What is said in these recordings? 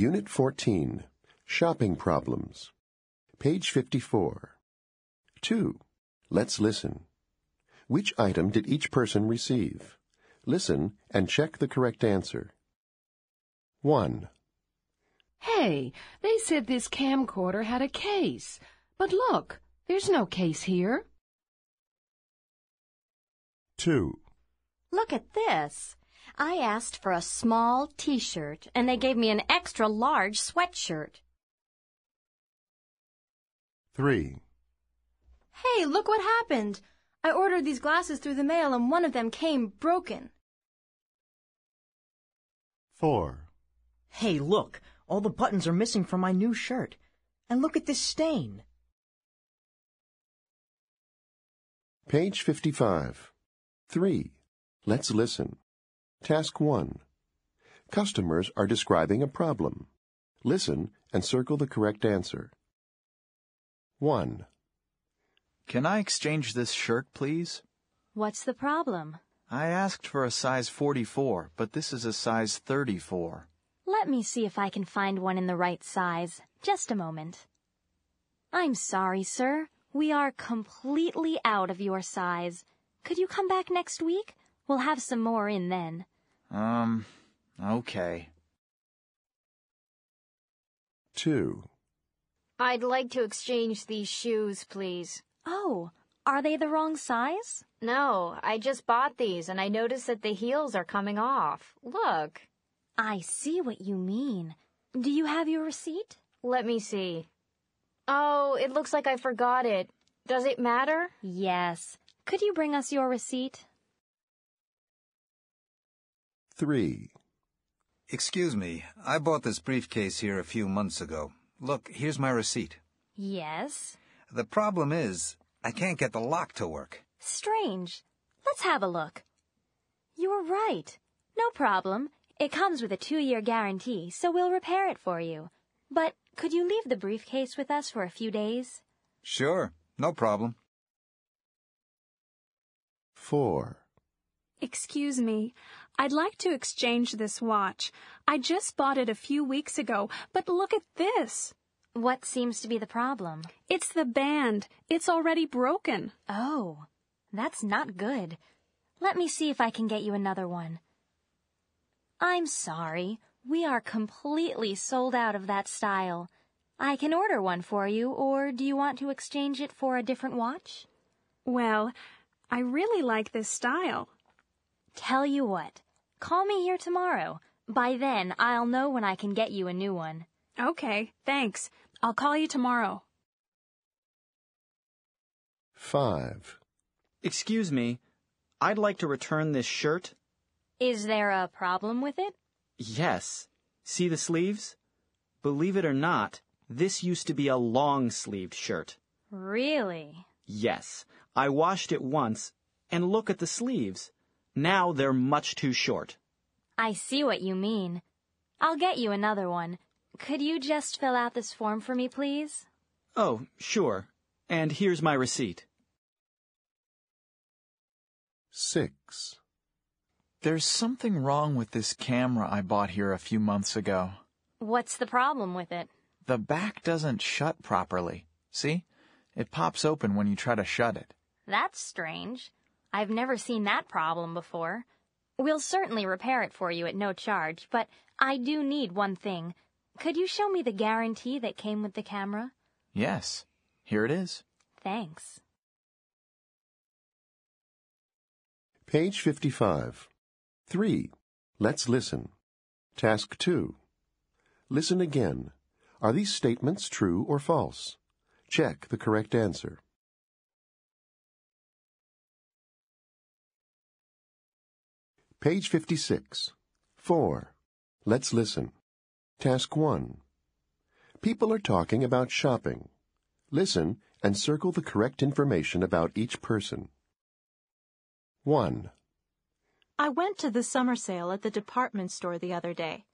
Unit 14, Shopping Problems. Page 54. 2. Let's listen. Which item did each person receive? Listen and check the correct answer. 1. Hey, they said this camcorder had a case. But look, there's no case here. 2. Look at this. I asked for a small t-shirt, and they gave me an extra large sweatshirt. 3. Hey, look what happened. I ordered these glasses through the mail and one of them came broken. 4. Hey, look, all the buttons are missing from my new shirt. And look at this stain. Page 55. 3. Let's listen. Task 1. Customers are describing a problem. Listen and circle the correct answer. 1. Can I exchange this shirt, please? What's the problem? I asked for a size 44, but this is a size 34. Let me see if I can find one in the right size. Just a moment. I'm sorry, sir. We are completely out of your size. Could you come back next week? We'll have some more in then. Um, okay. 2. I'd like to exchange these shoes, please. Oh, are they the wrong size? No, I just bought these and I noticed that the heels are coming off. Look. I see what you mean. Do you have your receipt? Let me see. Oh, it looks like I forgot it. Does it matter? Yes. Could you bring us your receipt? 3. Excuse me, I bought this briefcase here a few months ago. Look, here's my receipt. Yes. The problem is, I can't get the lock to work. Strange. Let's have a look. You were right. No problem. It comes with a two-year guarantee, so we'll repair it for you. But could you leave the briefcase with us for a few days? Sure, no problem. 4. Excuse me. I'd like to exchange this watch. I just bought it a few weeks ago, but look at this. What seems to be the problem? It's the band. It's already broken. Oh, that's not good. Let me see if I can get you another one. I'm sorry. We are completely sold out of that style. I can order one for you, or do you want to exchange it for a different watch? Well, I really like this style. Tell you what, call me here tomorrow. By then, I'll know when I can get you a new one. Okay, thanks. I'll call you tomorrow. 5. Excuse me, I'd like to return this shirt. Is there a problem with it? Yes. See the sleeves? Believe it or not, this used to be a long-sleeved shirt. Really? Yes. I washed it once, and look at the sleeves. Now they're much too short. I see what you mean. I'll get you another one. Could you just fill out this form for me, please? Oh, sure. And here's my receipt. 6. There's something wrong with this camera I bought here a few months ago. What's the problem with it? The back doesn't shut properly. See? It pops open when you try to shut it. That's strange. I've never seen that problem before. We'll certainly repair it for you at no charge, but I do need one thing. Could you show me the guarantee that came with the camera? Yes. Here it is. Thanks. Page 55. 3. Let's listen. Task 2. Listen again. Are these statements true or false? Check the correct answer. Page 56. 4. Let's listen. Task 1. People are talking about shopping. Listen and circle the correct information about each person. 1. I went to the summer sale at the department store the other day.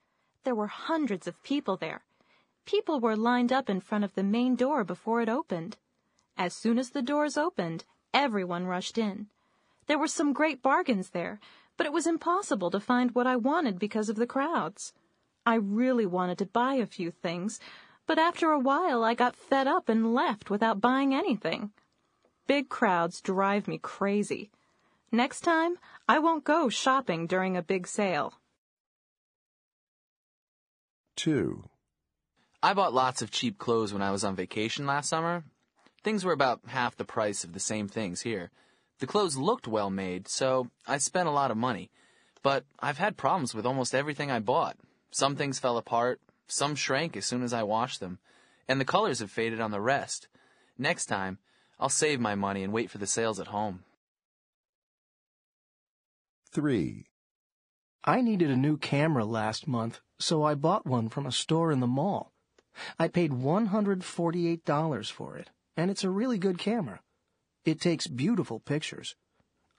There were hundreds of people there. People were lined up in front of the main door before it opened. As soon as the doors opened, everyone rushed in. There were some great bargains there, but it was impossible to find what I wanted because of the crowds. I really wanted to buy a few things, but after a while I got fed up and left without buying anything. Big crowds drive me crazy. Next time, I won't go shopping during a big sale. 2. I bought lots of cheap clothes when I was on vacation last summer. Things were about half the price of the same things here. The clothes looked well made, so I spent a lot of money. But I've had problems with almost everything I bought. Some things fell apart, some shrank as soon as I washed them, and the colors have faded on the rest. Next time, I'll save my money and wait for the sales at home. 3. I needed a new camera last month, so I bought one from a store in the mall. I paid $148 for it, and it's a really good camera. It takes beautiful pictures.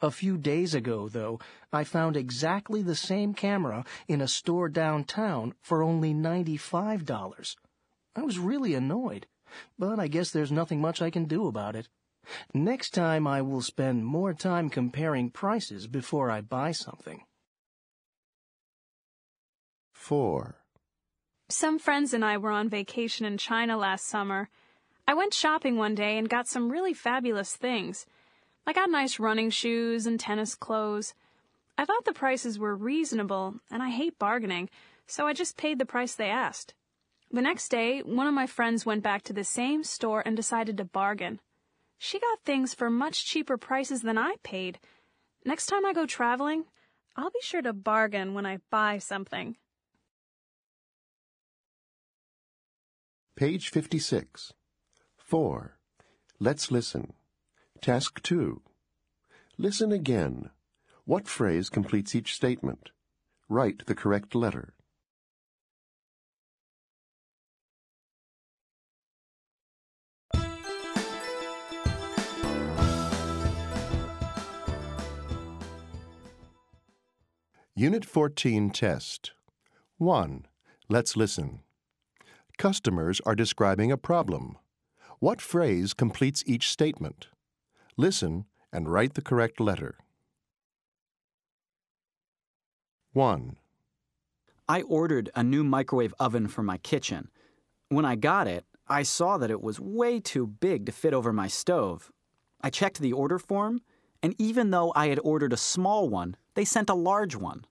A few days ago, though, I found exactly the same camera in a store downtown for only $95. I was really annoyed, but I guess there's nothing much I can do about it. Next time I will spend more time comparing prices before I buy something. 4. Some friends and I were on vacation in China last summer. I went shopping one day and got some really fabulous things. I got nice running shoes and tennis clothes. I thought the prices were reasonable, and I hate bargaining, so I just paid the price they asked. The next day, one of my friends went back to the same store and decided to bargain. She got things for much cheaper prices than I paid. Next time I go traveling, I'll be sure to bargain when I buy something. Page 56. 4. Let's listen. Task 2. Listen again. What phrase completes each statement? Write the correct letter. Unit 14 Test 1. Let's listen. Customers are describing a problem. What phrase completes each statement? Listen and write the correct letter. 1. I ordered a new microwave oven for my kitchen. When I got it, I saw that it was way too big to fit over my stove. I checked the order form, and even though I had ordered a small one, they sent a large one.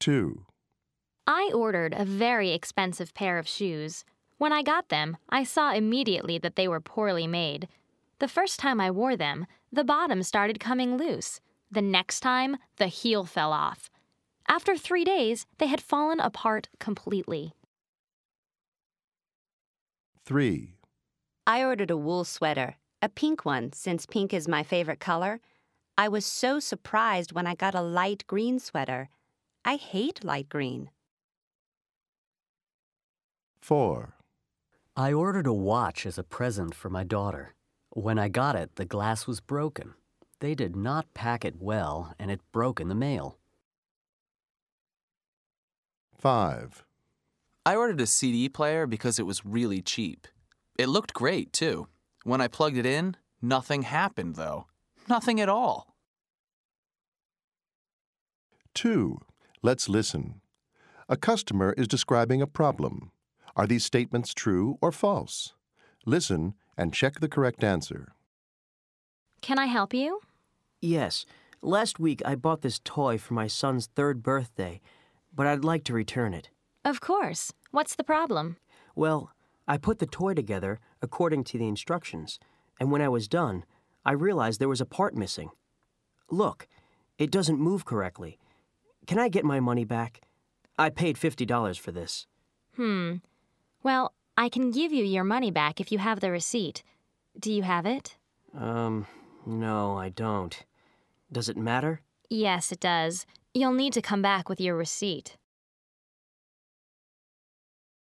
2. I ordered a very expensive pair of shoes. When I got them, I saw immediately that they were poorly made. The first time I wore them, the bottom started coming loose. The next time, the heel fell off. After three days, they had fallen apart completely. 3. I ordered a wool sweater, a pink one, since pink is my favorite color. I was so surprised when I got a light green sweater. I hate light green. 4. I ordered a watch as a present for my daughter. When I got it, the glass was broken. They did not pack it well, and it broke in the mail. 5. I ordered a CD player because it was really cheap. It looked great, too. When I plugged it in, nothing happened, though. Nothing at all. 2. Let's listen. A customer is describing a problem. Are these statements true or false? Listen and check the correct answer. Can I help you? Yes. Last week I bought this toy for my son's third birthday, but I'd like to return it. Of course. What's the problem? Well, I put the toy together according to the instructions, and when I was done, I realized there was a part missing. Look, it doesn't move correctly. Can I get my money back? I paid $50 for this. Hmm. Well, I can give you your money back if you have the receipt. Do you have it? Um, no, I don't. Does it matter? Yes, it does. You'll need to come back with your receipt.